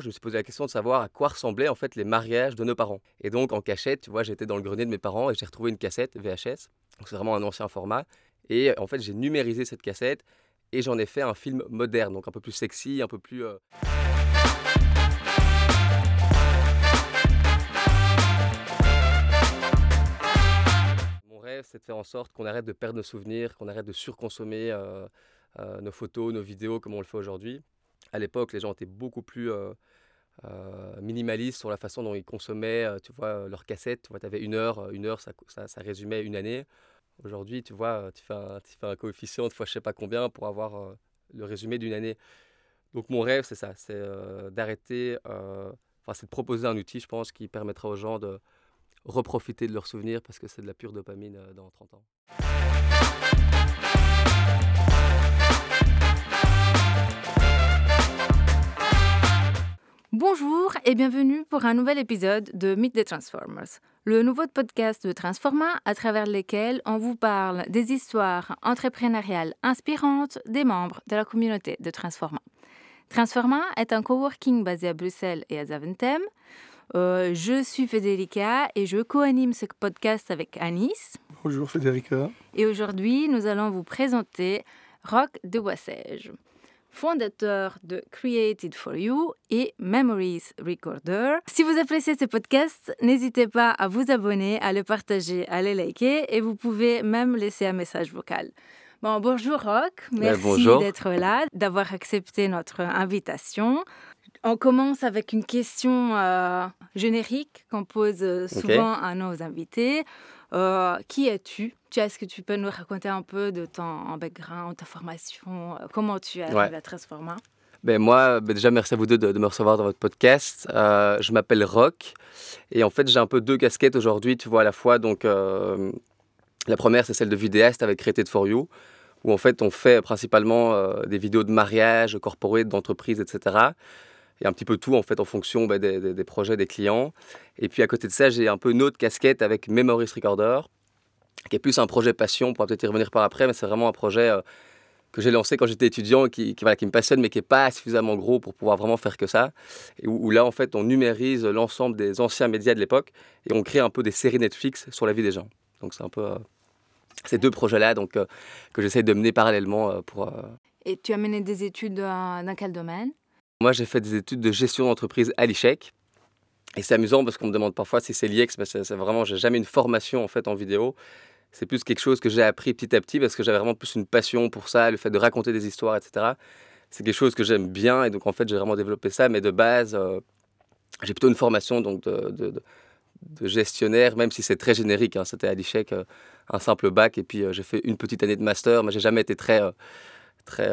je me suis posé la question de savoir à quoi ressemblaient en fait les mariages de nos parents. Et donc en cachette, tu vois, j'étais dans le grenier de mes parents et j'ai retrouvé une cassette VHS. C'est vraiment un ancien format. Et en fait, j'ai numérisé cette cassette et j'en ai fait un film moderne, donc un peu plus sexy, un peu plus. euh, Mon rêve, c'est de faire en sorte qu'on arrête de perdre nos souvenirs, qu'on arrête de surconsommer euh, euh, nos photos, nos vidéos comme on le fait aujourd'hui. À l'époque, les gens étaient beaucoup plus euh, euh, minimalistes sur la façon dont ils consommaient, euh, tu vois, leurs cassettes. Tu vois, avais une heure, une heure, ça, ça, résumait une année. Aujourd'hui, tu vois, tu fais, un, tu fais un coefficient de fois je sais pas combien pour avoir le résumé d'une année. Donc mon rêve, c'est ça, c'est d'arrêter, c'est de proposer un outil, je pense, qui permettra aux gens de reprofiter de leurs souvenirs parce que c'est de la pure dopamine dans 30 ans. Bonjour et bienvenue pour un nouvel épisode de Meet the Transformers, le nouveau podcast de Transforma à travers lesquels on vous parle des histoires entrepreneuriales inspirantes des membres de la communauté de Transforma. Transforma est un coworking basé à Bruxelles et à Zaventem. Euh, je suis Federica et je co-anime ce podcast avec Anis. Bonjour Federica. Et aujourd'hui, nous allons vous présenter Rock de Boissège, fondateur de Created for You et Memories Recorder. Si vous appréciez ce podcast, n'hésitez pas à vous abonner, à le partager, à le liker et vous pouvez même laisser un message vocal. Bon, bonjour Rock, merci bonjour. d'être là, d'avoir accepté notre invitation. On commence avec une question euh, générique qu'on pose euh, souvent à nos invités. Euh, qui es-tu? Tu- Est-ce que tu peux nous raconter un peu de ton background, ta formation, euh, comment tu es arrivé Ouais. à Transforma? Ben moi, ben déjà, merci à vous deux de, de me recevoir dans votre podcast. Euh, je m'appelle Rock et en fait, j'ai un peu deux casquettes aujourd'hui, tu vois, à la fois. Donc, euh, la première, c'est celle de vidéaste avec Created for You, où en fait, on fait principalement euh, des vidéos de mariage, corporate, d'entreprise, etc. Et un petit peu tout, en fait, en fonction ben, des, des- projets des clients. Et puis, à côté de ça, j'ai un peu une autre casquette avec Memories Recorder, qui est plus un projet passion, on pourra peut-être y revenir par après, mais c'est vraiment un projet euh, que j'ai lancé quand j'étais étudiant, qui, qui, me passionne, mais qui n'est pas suffisamment gros pour pouvoir vraiment faire que ça. Et où, là, en fait, on numérise l'ensemble des anciens médias de l'époque et on crée un peu des séries Netflix sur la vie des gens. Donc, c'est un peu euh, ces deux projets-là donc, euh, que j'essaie de mener parallèlement pour. Et tu as mené des études dans quel domaine? Moi, j'ai fait des études de gestion d'entreprise à l'ICHEC. Et c'est amusant parce qu'on me demande parfois si c'est l'IEX, mais c'est vraiment, j'ai jamais une formation en fait en vidéo. C'est plus quelque chose que j'ai appris petit à petit parce que j'avais vraiment plus une passion pour ça, le fait de raconter des histoires, etc. C'est quelque chose que j'aime bien et donc en fait j'ai vraiment développé ça. Mais de base, euh, j'ai plutôt une formation donc de, gestionnaire, même si c'est très générique. hein. C'était à l'ICHEC euh, un simple bac et puis euh, j'ai fait une petite année de master, mais j'ai jamais été très, très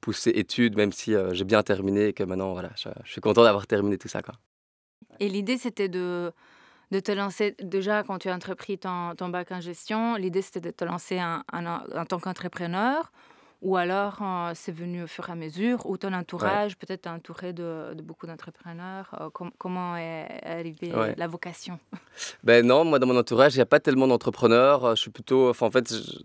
poussé études, même si euh, j'ai bien terminé et que maintenant voilà, je, suis content d'avoir terminé tout ça. Quoi. Et l'idée, c'était de, de te lancer, déjà quand tu as entrepris ton, bac en gestion, l'idée, c'était de te lancer en, en tant qu'entrepreneur ou alors euh, c'est venu au fur et à mesure, ou ton entourage, peut-être entouré de, de beaucoup d'entrepreneurs. euh, com- comment est arrivée Ouais. la vocation? Ben non, moi dans mon entourage, il n'y a pas tellement d'entrepreneurs. Euh, Je suis plutôt, enfin en fait, je-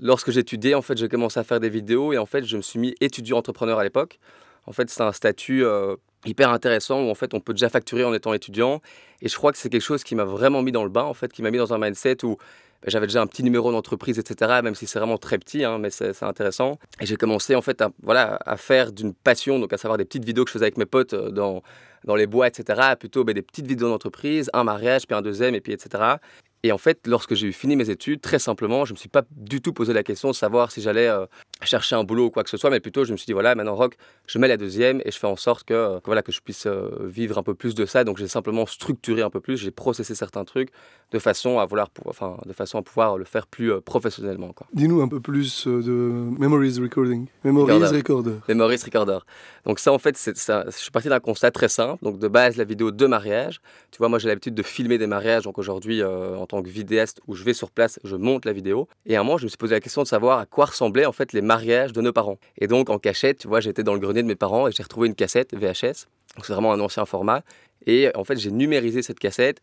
lorsque j'étudiais, en fait, j'ai commencé à faire des vidéos et en fait, je me suis mis étudiant entrepreneur à l'époque. En fait, c'est un statut euh, hyper intéressant où en fait, on peut déjà facturer en étant étudiant. Et je crois que c'est quelque chose qui m'a vraiment mis dans le bain, en fait, qui m'a mis dans un mindset où j'avais déjà un petit numéro d'entreprise, etc. Même si c'est vraiment très petit, hein, mais c'est intéressant. Et j'ai commencé en fait à, voilà, à faire d'une passion, donc à savoir des petites vidéos que je faisais avec mes potes euh, dans, dans les bois, etc. Plutôt ben, des petites vidéos d'entreprise, un mariage, puis un deuxième, et puis etc. Et en fait, lorsque j'ai eu fini mes études, très simplement, je ne me suis pas du tout posé la question de savoir si j'allais euh, chercher un boulot ou quoi que ce soit, mais plutôt je me suis dit, voilà, maintenant Rock, je mets la deuxième et je fais en sorte que, euh, voilà, que je puisse euh, vivre un peu plus de ça. Donc j'ai simplement structuré un peu plus, j'ai processé certains trucs de façon à, vouloir, enfin, de façon à pouvoir le faire plus professionnellement. Dis-nous un peu plus de Memories Recording. Memories Recorder. Recorder. Memories Recorder. Donc ça, en fait, ça. Je suis parti d'un constat très simple. Donc de base, la vidéo de mariage. Tu vois, moi, j'ai l'habitude de filmer des mariages. Donc aujourd'hui, tant que vidéaste, où je vais sur place, je monte la vidéo. Et à un moment, je me suis posé la question de savoir à quoi ressemblaient en fait les mariages de nos parents. Et donc en cachette, tu vois, j'étais dans le grenier de mes parents et j'ai retrouvé une cassette VHS. Donc c'est vraiment un ancien format. Et en fait, j'ai numérisé cette cassette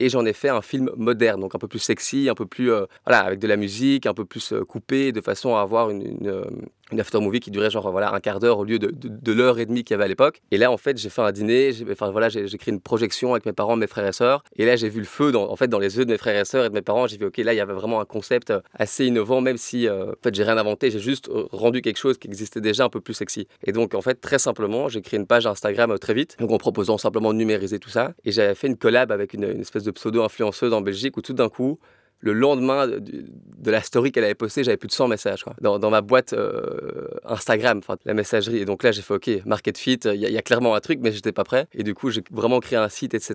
et j'en ai fait un film moderne, donc un peu plus sexy, un peu plus, euh, voilà, avec de la musique, un peu plus euh, coupé, de façon à avoir une, euh, une after movie qui durait genre voilà un quart d'heure au lieu de, de, l'heure et demie qu'il y avait à l'époque. Et là, en fait, j'ai fait un dîner, j'ai, enfin voilà, j'ai, créé une projection avec mes parents, mes frères et sœurs. Et là, j'ai vu le feu dans, en fait dans les yeux de mes frères et sœurs et de mes parents. J'ai vu ok, là, il y avait vraiment un concept assez innovant, même si en fait j'ai rien inventé, j'ai juste rendu quelque chose qui existait déjà un peu plus sexy. Et donc en fait, très simplement, j'ai créé une page Instagram très vite, donc en proposant simplement de numériser tout ça. Et j'avais fait une collab avec une, une espèce de pseudo influenceuse en Belgique où tout d'un coup le lendemain de, la story qu'elle avait postée, j'avais plus de 100 messages dans, ma boîte euh, Instagram, la messagerie. Et donc là, j'ai fait OK, Market Fit, il y, a clairement un truc, mais j'étais pas prêt. Et du coup, j'ai vraiment créé un site, etc.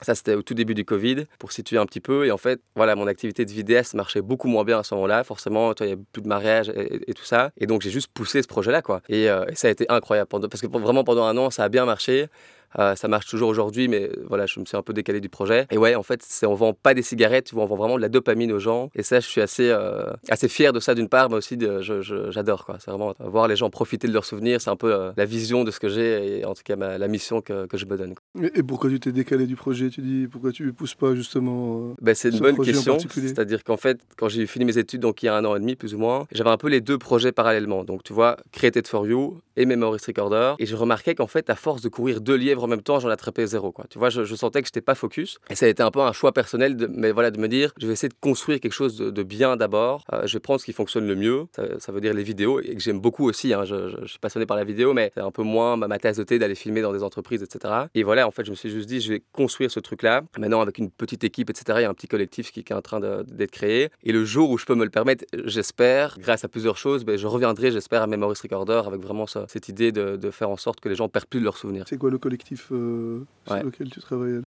Ça, c'était au tout début du Covid, pour situer un petit peu. Et en fait, voilà, mon activité de vidéaste marchait beaucoup moins bien à ce moment-là. Forcément, il y avait plus de mariage et, tout ça. Et donc, j'ai juste poussé ce projet-là, quoi. Et, euh, et, ça a été incroyable, parce que vraiment pendant un an, ça a bien marché. Euh, ça marche toujours aujourd'hui, mais voilà, je me suis un peu décalé du projet. Et ouais, en fait, c'est, on vend pas des cigarettes, on vend vraiment de la dopamine aux gens. Et ça, je suis assez, euh, assez fier de ça d'une part, mais aussi de, j'adore. Quoi. C'est vraiment voir les gens profiter de leurs souvenirs, c'est un peu euh, la vision de ce que j'ai et en tout cas la mission que, que je me donne. Et pourquoi tu t'es décalé du projet Tu dis? Pourquoi tu ne pousses pas justement ben, C'est une bonne question. C'est-à-dire qu'en fait, quand j'ai fini mes études, donc il y a un an et demi plus ou moins, j'avais un peu les deux projets parallèlement. Donc tu vois, Created for You et Memories Recorder. Et je remarquais qu'en fait, à force de courir deux lièvres en même temps, j'en attrapais zéro. Quoi. Tu vois, je, sentais que je n'étais pas focus. Et ça a été un peu un choix personnel, de, mais voilà, de me dire, je vais essayer de construire quelque chose de, bien d'abord. Euh, je vais prendre ce qui fonctionne le mieux. Ça, veut dire les vidéos, et que j'aime beaucoup aussi. Hein. Je, suis passionné par la vidéo, mais c'est un peu moins ma, ma tasse de thé d'aller filmer dans des entreprises, etc. Et voilà, en fait, je me suis juste dit, je vais construire ce truc-là. Maintenant, avec une petite équipe, etc., il y a un petit collectif qui, est en train d'être créé. Et le jour où je peux me le permettre, j'espère, grâce à plusieurs choses, ben, je reviendrai, j'espère, à Memories Recorder avec vraiment cette idée de, de, faire en sorte que les gens perdent plus de leurs souvenirs. C'est quoi le collectif euh, sur lequel tu travailles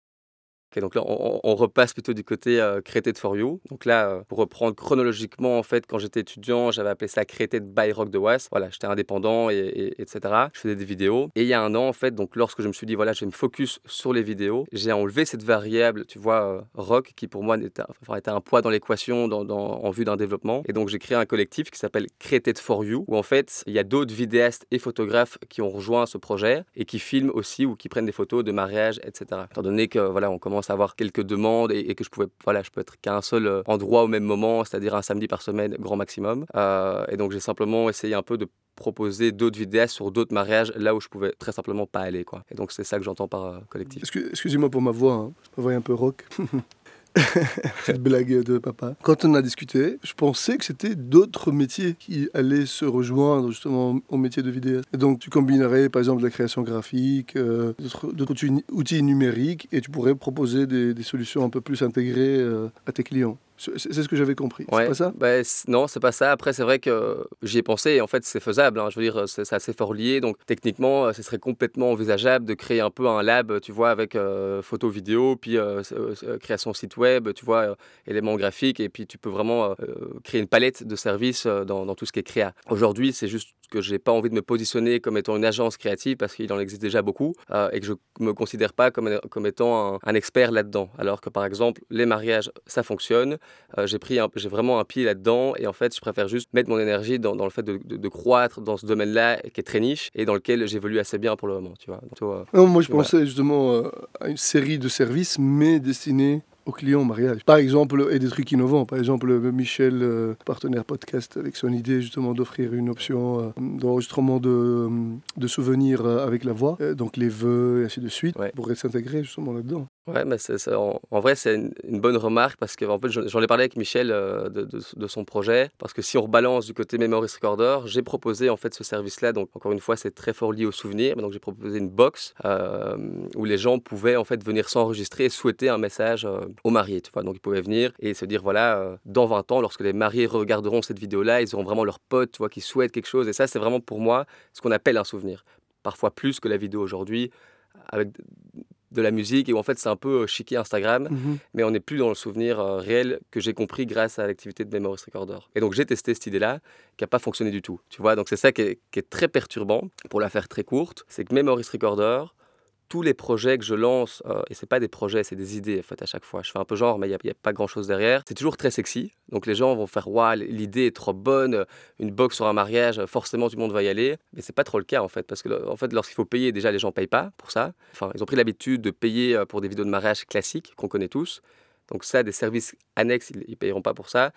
donc là, on, repasse plutôt du côté euh, Created for You. Donc là, euh, pour reprendre chronologiquement, en fait, quand j'étais étudiant, j'avais appelé ça Created by Rock de Was. Voilà, j'étais indépendant, et, etc. Je faisais des vidéos. Et il y a un an, en fait, donc lorsque je me suis dit, voilà, je vais me focus sur les vidéos, j'ai enlevé cette variable, tu vois, euh, Rock, qui pour moi était, enfin, était un poids dans l'équation en vue d'un développement. Et donc, j'ai créé un collectif qui s'appelle Created for You, où en fait, il y a d'autres vidéastes et photographes qui ont rejoint ce projet et qui filment aussi ou qui prennent des photos de mariage, etc. Étant donné que, voilà, on commence à avoir quelques demandes et, que je pouvais, voilà, je peux être qu'à un seul euh, endroit au même moment, c'est-à-dire un samedi par semaine, grand maximum. Euh, et donc j'ai simplement essayé un peu de proposer d'autres vidéos sur d'autres mariages là où je pouvais très simplement pas aller quoi. Et donc c'est ça que j'entends par euh, collectif. Excusez-moi pour ma voix, hein. ma voix est un peu rock. Cette blague de papa. Quand on a discuté, je pensais que c'était d'autres métiers qui allaient se rejoindre justement au métier de vidéaste. Et donc tu combinerais par exemple la création graphique, euh, d'autres outils numériques et tu pourrais proposer des, solutions un peu plus intégrées euh, à tes clients. C'est ce que j'avais compris. C'est pas ça? Bah, Non, c'est pas ça. Après, c'est vrai que j'y ai pensé et en fait, c'est faisable. Hein. Je veux dire, c'est assez fort lié. Donc, techniquement, ce serait complètement envisageable de créer un peu un lab, tu vois, avec euh, photo, vidéo, puis euh, euh, création site web, tu vois, éléments graphiques. Et puis, tu peux vraiment créer une palette de services dans, tout ce qui est créa. Aujourd'hui, c'est juste que j'ai pas envie de me positionner comme étant une agence créative parce qu'il en existe déjà beaucoup et que je me considère pas comme, comme étant un, un expert là-dedans. Alors que, par exemple, les mariages, ça fonctionne. Euh, j'ai pris, j'ai vraiment un pied là-dedans et en fait, je préfère juste mettre mon énergie dans, dans le fait de, de, croître dans ce domaine-là qui est très niche et dans lequel j'évolue assez bien pour le moment, tu vois. Euh, non, moi, je pensais justement euh, à une série de services, mais destinés aux clients mariage. Par exemple, et des trucs innovants. Par exemple, Michel, partenaire podcast, avec son idée justement d'offrir une option d'enregistrement de, de, souvenirs avec la voix, donc les vœux et ainsi de suite, pourrait s'intégrer justement là-dedans. Ouais, mais en, vrai, c'est une, bonne remarque parce que fait, j'en ai parlé avec Michel euh, de, son projet. Parce que si on rebalance du côté Memories Recorder, j'ai proposé en fait ce service-là. Donc, encore une fois, c'est très fort lié aux souvenirs. Mais donc, j'ai proposé une box euh, où les gens pouvaient en fait venir s'enregistrer et souhaiter un message euh, aux mariés. Tu vois. Donc, ils pouvaient venir et se dire voilà, dans 20 ans, lorsque les mariés regarderont cette vidéo-là, ils auront vraiment leur pote tu vois, qui souhaite quelque chose. Et ça, c'est vraiment pour moi ce qu'on appelle un souvenir. Parfois plus que la vidéo aujourd'hui de la musique et où en fait c'est un peu euh, chiqué Instagram, mhm. mais on n'est plus dans le souvenir euh, réel que j'ai compris grâce à l'activité de Memories Recorder. Et donc j'ai testé cette idée-là qui n'a pas fonctionné du tout. Tu vois, donc c'est ça qui est, qui est, très perturbant pour la faire très courte, c'est que Memories Recorder, tous les projets que je lance, euh, et c'est pas des projets, c'est des idées en fait à chaque fois. Je fais un peu genre, mais il n'y a, pas grand chose derrière. C'est toujours très sexy. Donc les gens vont faire, waouh, l'idée est trop bonne, une box sur un mariage, forcément tout le monde va y aller. Mais c'est pas trop le cas en fait, parce que en fait, lorsqu'il faut payer, déjà les gens payent pas pour ça. Enfin, ils ont pris l'habitude de payer euh, pour des vidéos de mariage classiques qu'on connaît tous. Donc ça, des services annexes, ils, ne payeront pas pour ça.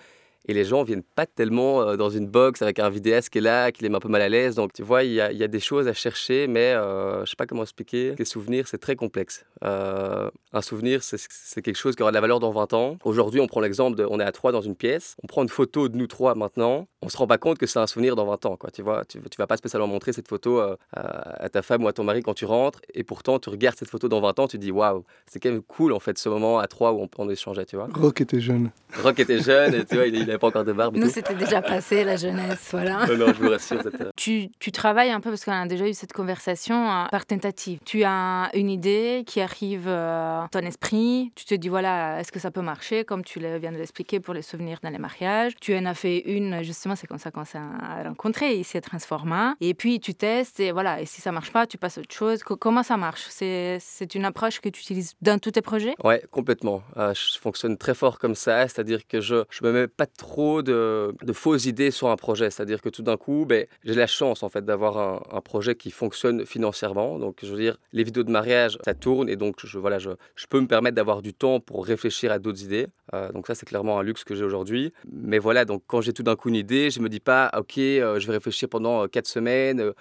Et les gens viennent pas tellement euh, dans une box avec un vidéaste qui est là, qui les met un peu mal à l'aise. Donc, tu vois, il y a, y a des choses à chercher, mais euh, je sais pas comment expliquer. Les souvenirs, c'est très complexe. Euh, un souvenir, c'est quelque chose qui aura de la valeur dans 20 ans. Aujourd'hui, on prend l'exemple de, on est à trois dans une pièce, on prend une photo de nous trois maintenant, on se rend pas compte que c'est un souvenir dans 20 ans, quoi. Tu vois, tu, tu vas pas spécialement montrer cette photo euh, à, à ta femme ou à ton mari quand tu rentres, et pourtant, tu regardes cette photo dans 20 ans, tu te dis, waouh, c'est quand même cool, en fait, ce moment à trois où on, on échangeait, tu vois. Rock était jeune. Rock était jeune, et tu vois, il, il avait pas encore de barbe et Nous, c'était déjà passé, la jeunesse, voilà. Non, non, je vous rassure, Tu, tu travailles un peu, parce qu'on a déjà eu cette conversation, euh, par tentative. Tu as une idée qui arrive euh, dans ton esprit, tu te dis, voilà, est-ce que ça peut marcher, comme tu viens de l'expliquer pour les souvenirs dans les mariages. Tu en as fait une, justement, c'est comme ça qu'on s'est rencontrés, ici à Transforma. Et puis, tu testes, et voilà, et si ça marche pas, tu passes à autre chose. Co- comment ça marche? C'est c'est une approche que tu utilises dans tous tes projets? Ouais, complètement. Euh, je fonctionne très fort comme ça, c'est-à-dire que je je me mets pas trop de, fausses idées sur un projet. C'est-à-dire que tout d'un coup, ben, j'ai la chance en fait d'avoir un, projet qui fonctionne financièrement. Donc, je veux dire, les vidéos de mariage, ça tourne et donc je, voilà, je, peux me permettre d'avoir du temps pour réfléchir à d'autres idées. Euh, donc ça, c'est clairement un luxe que j'ai aujourd'hui. Mais voilà, donc quand j'ai tout d'un coup une idée, je me dis pas, ok, euh, je vais réfléchir pendant euh, quatre semaines,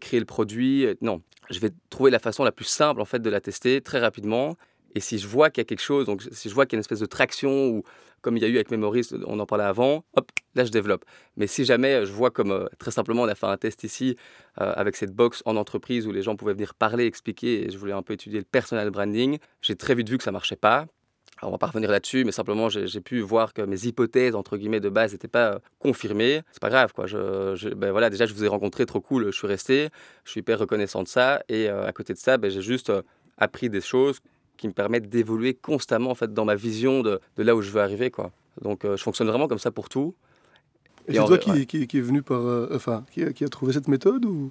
créer le produit. Non, je vais trouver la façon la plus simple en fait de la tester très rapidement. Et si je vois qu'il y a quelque chose, donc si je vois qu'il y a une espèce de traction ou comme il y a eu avec Memories, on en parlait avant, hop, là je développe. Mais si jamais euh, je vois comme euh, très simplement on a fait un test ici euh, avec cette box en entreprise où les gens pouvaient venir parler, expliquer, et je voulais un peu étudier le personal branding, j'ai très vite vu que ça marchait pas. Alors, on va pas revenir là-dessus, mais simplement j'ai pu voir que mes hypothèses entre guillemets de base n'étaient pas confirmées. C'est pas grave quoi. Je, ben voilà, déjà je vous ai rencontré, trop cool. Je suis resté, je suis hyper reconnaissant de ça. Et à côté de ça, ben, j'ai juste appris des choses qui me permettent d'évoluer constamment en fait dans ma vision de, de là où je veux arriver quoi. Donc euh, je fonctionne vraiment comme ça pour tout. Et Et c'est toi vrai, qui, ouais. qui, qui est venu par. euh, enfin, qui a, qui a trouvé cette méthode ou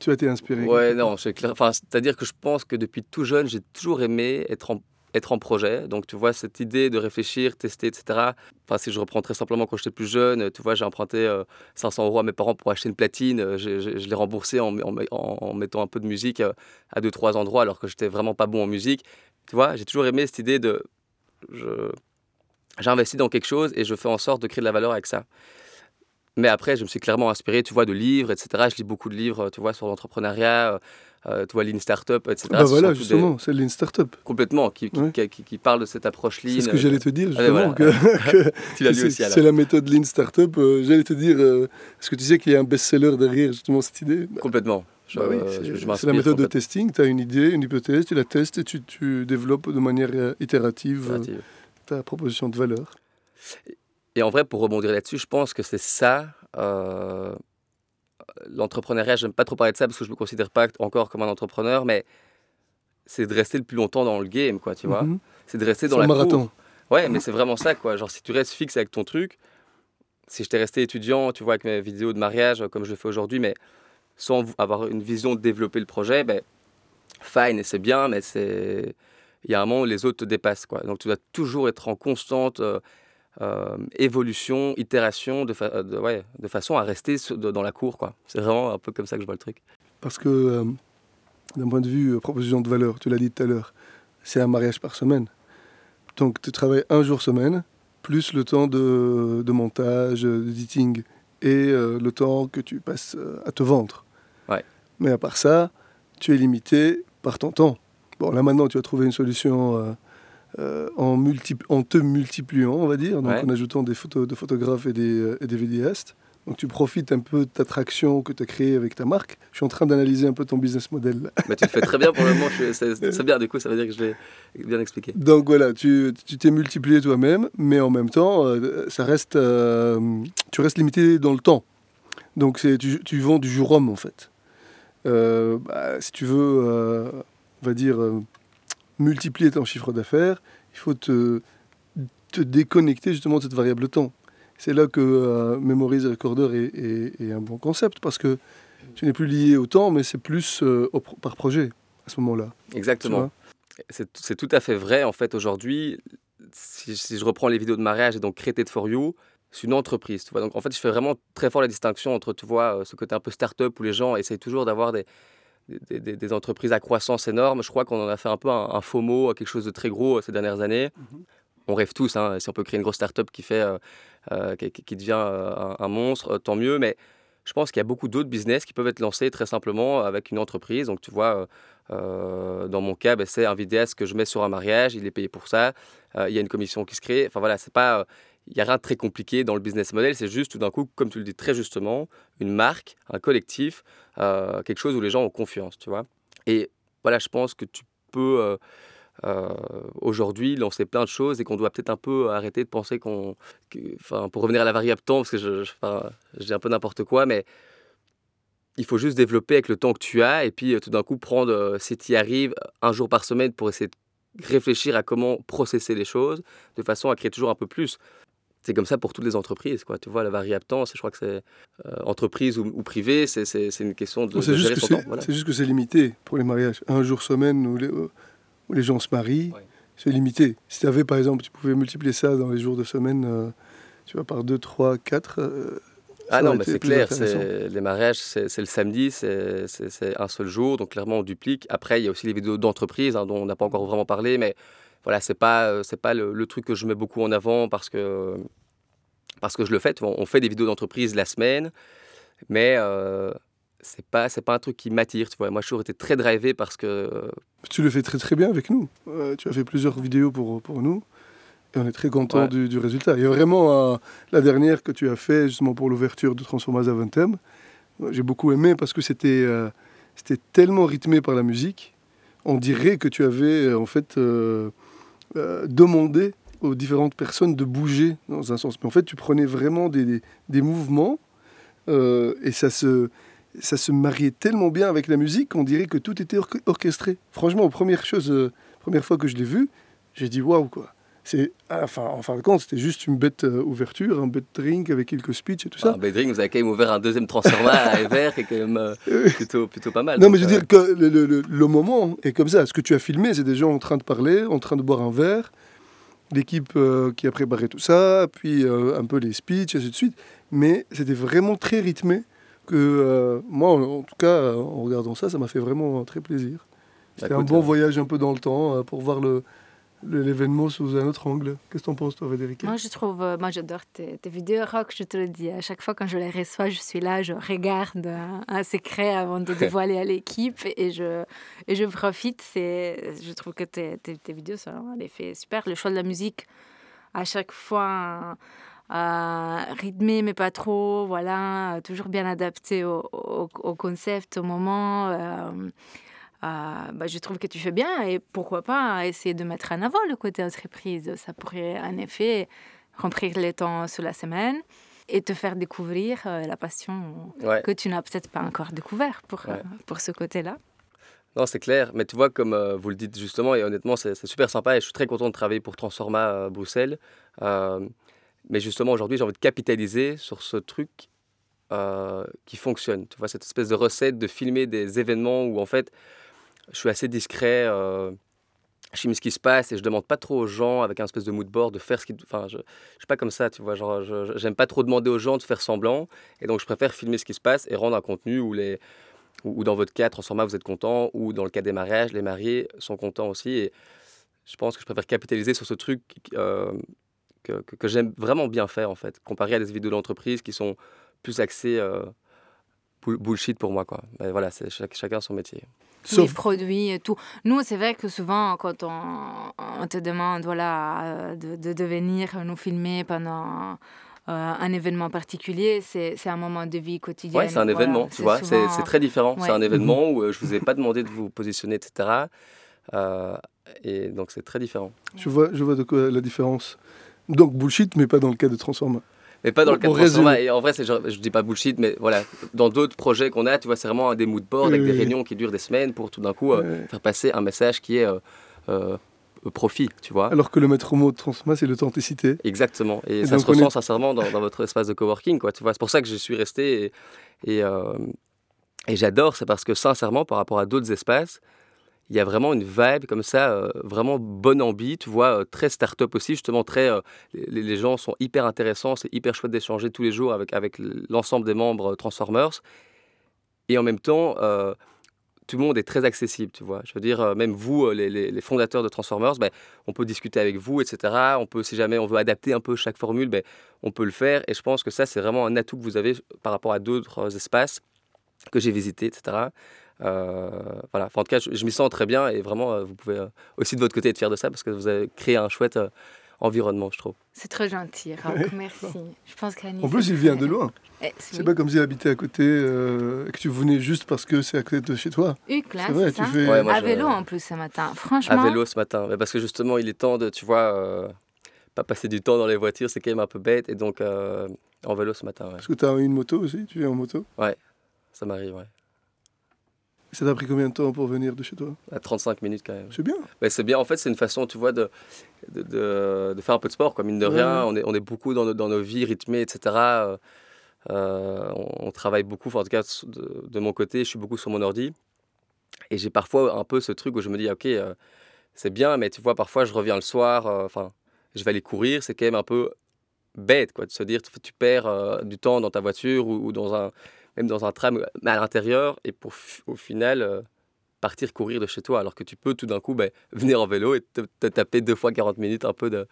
tu as été inspiré Ouais, non, c'est clair. Enfin, c'est-à-dire que je pense que depuis tout jeune, j'ai toujours aimé être en, être en projet. Donc, tu vois, cette idée de réfléchir, tester, etc. Enfin, si je reprends très simplement quand j'étais plus jeune, tu vois, j'ai emprunté euh, 500 euros à mes parents pour acheter une platine. Euh, je l'ai remboursé en, mettant un peu de musique euh, à deux, trois endroits alors que j'étais vraiment pas bon en musique. Tu vois, j'ai toujours aimé cette idée de. J'investis dans quelque chose et je fais en sorte de créer de la valeur avec ça. Mais après, je me suis clairement inspiré, tu vois, de livres, etc. Je lis beaucoup de livres, tu vois, sur l'entrepreneuriat, euh, euh, tu vois, Lean Startup, etc. Bah voilà, des- justement, c'est Lean Startup. Complètement, qui, qui, Ouais. qui, parle de cette approche Lean. C'est ce que euh, j'allais te dire, Allez, justement. voilà. que- que Tu l'as lu c'est- aussi, alors. C'est la méthode Lean Startup. euh, j'allais te dire, euh, est-ce que tu sais qu'il y a un best-seller derrière justement cette idée? Complètement. Bah oui, je- c'est la méthode de testing. Tu as une idée, une hypothèse, tu la testes et tu, tu développes de manière euh, itérative euh, ta proposition de valeur. Et en vrai, pour rebondir là-dessus, je pense que c'est ça. euh, L'entrepreneuriat, j'aime pas trop parler de ça parce que je me considère pas encore comme un entrepreneur, mais c'est de rester le plus longtemps dans le game, quoi, tu vois. Mhm. C'est de rester dans la marathon. cour. Ouais, mais c'est vraiment ça, quoi. Genre, si tu restes fixe avec ton truc, si j'étais resté étudiant, tu vois, avec mes vidéos de mariage, comme je le fais aujourd'hui, mais sans avoir une vision de développer le projet, ben, fine, et c'est bien, mais c'est... Il y a un moment où les autres te dépassent, quoi. Donc, tu dois toujours être en constante euh, euh, évolution, itération, de, fa- de- ouais, de façon à rester dans la cour. C'est vraiment un peu comme ça que je vois le truc. Parce que, euh, d'un point de vue euh, proposition de valeur, tu l'as dit tout à l'heure, c'est un mariage par semaine. Donc, tu travailles un jour semaine, plus le temps de, de montage, d'editing, et le temps que tu passes à te vendre. Ouais. Mais à part ça, tu es limité par ton temps. Bon, là maintenant, tu as trouvé une solution euh, en, multi- en te multipliant, on va dire, donc Ouais. en ajoutant des photos de photographes et des, euh, et des vidéastes. Donc tu profites un peu de ta traction que tu as créée avec ta marque. Je suis en train d'analyser un peu ton business model. Mais tu le fais très bien pour le moment, c'est bien, du coup, ça veut dire que je l'ai bien expliqué. Donc voilà, tu t'es multiplié toi-même, mais en même temps, euh, ça reste, euh, tu restes limité dans le temps. Donc tu, tu vends du jour homme en fait. Euh, bah, si tu veux, euh, on va dire, multiplier ton chiffre d'affaires, il faut te, te déconnecter justement de cette variable temps. C'est là que euh, Memories Recorder est, est- est un bon concept parce que tu n'es plus lié au temps, mais c'est plus euh, au par projet à ce moment-là. Exactement. C'est c'est tout à fait vrai, en fait, aujourd'hui. Si, si je reprends les vidéos de mariage et donc Created for You, c'est une entreprise, tu vois. Donc, en fait, je fais vraiment très fort la distinction entre, tu vois, euh, ce côté un peu start-up où les gens essayent toujours d'avoir des, des, des- des entreprises à croissance énorme. Je crois qu'on en a fait un peu un, un faux mot, quelque chose de très gros euh, ces dernières années. Mhm. On rêve tous, hein, si on peut créer une grosse start-up qui fait euh, qui, qui, devient un, un, monstre, tant mieux. Mais je pense qu'il y a beaucoup d'autres business qui peuvent être lancés très simplement avec une entreprise. Donc, tu vois, dans mon cas, ben, c'est un vidéaste que je mets sur un mariage, il est payé pour ça. il y a une commission qui se crée. Enfin, voilà, c'est pas il n'y a rien de très compliqué dans le business model, c'est juste tout d'un coup, comme tu le dis très justement, une marque, un collectif, euh, quelque chose où les gens ont confiance, tu vois. Et voilà, je pense que tu peux euh, euh, aujourd'hui lancer plein de choses et qu'on doit peut-être un peu arrêter de penser qu'on... Enfin, pour revenir à la variable temps, parce que je, je, dis un peu n'importe quoi, mais il faut juste développer avec le temps que tu as et puis tout d'un coup prendre, si tu y arrives, un jour par semaine pour essayer de réfléchir à comment processer les choses de façon à créer toujours un peu plus c'est comme ça pour toutes les entreprises. Quoi. Tu vois, la variable temps, je crois que c'est euh, entreprise ou, ou privée, c'est une question de, de gérer son temps. C'est juste que c'est limité pour les mariages. Un jour semaine où les, où les gens se marient, c'est limité. Si tu avais, par exemple, tu pouvais multiplier ça dans les jours de semaine, euh, tu vois, par 2, 3, 4. ah non, mais c'est clair, les mariages, c'est le samedi, c'est un seul jour, donc clairement on duplique. Après, il y a aussi les vidéos d'entreprise hein, dont on n'a pas encore vraiment parlé, mais voilà, c'est pas, euh, c'est pas le, truc que je mets beaucoup en avant parce que, parce que je le fais. On fait des vidéos d'entreprise la semaine, mais euh, c'est pas, c'est pas un truc qui m'attire. Tu vois. Moi, suis toujours été très drivé parce que. Tu le fais très très bien avec nous. Euh, tu as fait plusieurs vidéos pour, pour nous. Et on est très content du, du, résultat. Il y a vraiment la dernière que tu as fait justement pour l'ouverture de Transformers Aventem. J'ai beaucoup aimé parce que c'était, c'était tellement rythmé par la musique. On dirait que tu avais en fait euh, demander aux différentes personnes de bouger dans un sens. Mais en fait, tu prenais vraiment des, des, mouvements euh, et ça se, ça se mariait tellement bien avec la musique qu'on dirait que tout était orchestré. Franchement, première chose, euh, première fois que je l'ai vu, j'ai dit waouh quoi. C'est, enfin, en fin de compte, c'était juste une bête ouverture, un bête drink avec quelques speeches et tout ça. Un bête drink, vous avez quand même ouvert un deuxième transformat à Ever qui est quand même plutôt, plutôt pas mal. Non, mais je veux dire que le, le, le, moment est comme ça. Ce que tu as filmé, c'est des gens en train de parler, en train de boire un verre, l'équipe euh, qui a préparé tout ça, puis euh, un peu les speeches, et ainsi de suite. Mais c'était vraiment très rythmé que euh, moi, en, tout cas, en regardant ça, ça m'a fait vraiment très plaisir. C'était un bon voyage un peu dans le temps pour voir le, l'événement sous un autre angle. Qu'est-ce que tu en penses, toi, Frédéric? Moi, je trouve, euh, moi, j'adore tes, vidéos rock, je te le dis. À chaque fois, quand je les reçois, je suis là, je regarde un, secret avant de dévoiler à l'équipe et je, et je profite. C'est, je trouve que tes, tes, vidéos sont en effet super. Le choix de la musique, à chaque fois, euh, rythmé, mais pas trop, voilà, toujours bien adapté au, au, concept, au moment. Euh, euh, bah, je trouve que tu fais bien et pourquoi pas essayer de mettre en avant le côté entreprise. Ça pourrait en effet remplir les temps sur la semaine et te faire découvrir euh, la passion que tu n'as peut-être pas encore découvert pour, euh, pour ce côté-là. Non, c'est clair, mais tu vois, comme vous le dites justement, et honnêtement, c'est super sympa et je suis très content de travailler pour Transforma Bruxelles. mais justement, aujourd'hui, j'ai envie de capitaliser sur ce truc qui fonctionne. Tu vois, cette espèce de recette de filmer des événements où en fait, je suis assez discret. Euh, je filme ce qui se passe et je demande pas trop aux gens avec un espèce de mood board de faire ce qui. Enfin, je, je suis pas comme ça, tu vois. Genre, j'aime pas trop demander aux gens de faire semblant. Et donc, je préfère filmer ce qui se passe et rendre un contenu où les. Ou, dans votre cas, Transforma, vous êtes content, ou dans le cas des mariages, les mariés sont contents aussi. Et je pense que je préfère capitaliser sur ce truc euh, que, que, j'aime vraiment bien faire, en fait, comparé à des vidéos d'entreprise qui sont plus axées euh, bullshit pour moi, quoi. Mais voilà, c'est chacun son métier. Les produits et tout. Nous, c'est vrai que souvent, quand on, te demande voilà, euh, de, de, venir nous filmer pendant euh, un événement particulier, c'est un moment de vie quotidien. Oui, c'est un événement, tu vois, c'est très différent. C'est un événement où euh, je ne vous ai pas demandé de vous positionner, etc. et donc, c'est très différent. Je vois, je vois de quoi la différence. Donc, bullshit, mais pas dans le cas de Transforma mais pas dans le cas de Et en vrai, je, je dis pas bullshit, mais voilà, dans d'autres projets qu'on a, tu vois, c'est vraiment un des mood boards avec des réunions qui durent des semaines pour tout d'un coup euh, faire passer un message qui est euh, euh, profit, tu vois. Alors que le maître mot de Transforma, c'est l'authenticité. Exactement. Et, ça se ressent sincèrement dans, votre espace de coworking, quoi. Tu vois, c'est pour ça que je suis resté et, et, et j'adore, c'est parce que sincèrement, par rapport à d'autres espaces, il y a vraiment une vibe comme ça, euh, vraiment bonne ambi, tu euh, très start-up aussi, justement, très, euh, les, gens sont hyper intéressants, c'est hyper chouette d'échanger tous les jours avec, avec l'ensemble des membres Transformers. Et en même temps, tout le monde est très accessible, tu vois. Je veux dire, même vous, les, les- les fondateurs de Transformers, ben, on peut discuter avec vous, etc. On peut, si jamais on veut adapter un peu chaque formule, ben, on peut le faire. Et je pense que ça, c'est vraiment un atout que vous avez par rapport à d'autres espaces que j'ai visités, etc. Euh, voilà. Enfin, en tout cas, je, je m'y sens très bien et vraiment, euh, vous pouvez euh, aussi de votre côté être fier de ça parce que vous avez créé un chouette euh, environnement, je trouve. C'est très gentil, Rock. Ouais. Merci. Je pense qu'Annie. En plus, il vient de loin. Eh, C'est oui. pas comme s'il habitait à côté euh, et que tu venais juste parce que c'est à côté de chez toi. Huc, là, C'est vrai, tu ça fais. Ouais, moi, À je- vélo en plus ce matin. Franchement. À vélo ce matin. Mais parce que justement, il est temps de, tu vois, euh, pas passer du temps dans les voitures, c'est quand même un peu bête. Et donc, euh, en vélo ce matin, ouais. Parce que tu as une moto aussi, tu viens en moto? ça m'arrive, ouais. Ça t'a pris combien de temps pour venir de chez toi? À 35 minutes quand même. C'est bien. Mais c'est bien, en fait, c'est une façon, tu vois, de, de, de- de faire un peu de sport, quoi. Mine de Ouais, rien, on est, on est beaucoup dans nos, dans nos vies rythmées, etc. Euh, euh, on, on travaille beaucoup, enfin, en tout cas, de, de mon côté, je suis beaucoup sur mon ordi. Et j'ai parfois un peu ce truc où je me dis, ok, euh, c'est bien, mais tu vois, parfois, je reviens le soir, euh, enfin, je vais aller courir, c'est quand même un peu bête, quoi, de se dire, tu, tu perds du temps dans ta voiture ou, ou dans un, même dans un tram, mais à l'intérieur, et pour au final euh, partir courir de chez toi, alors que tu peux tout d'un coup ben, venir en vélo et te, te taper deux fois 40 minutes un peu de,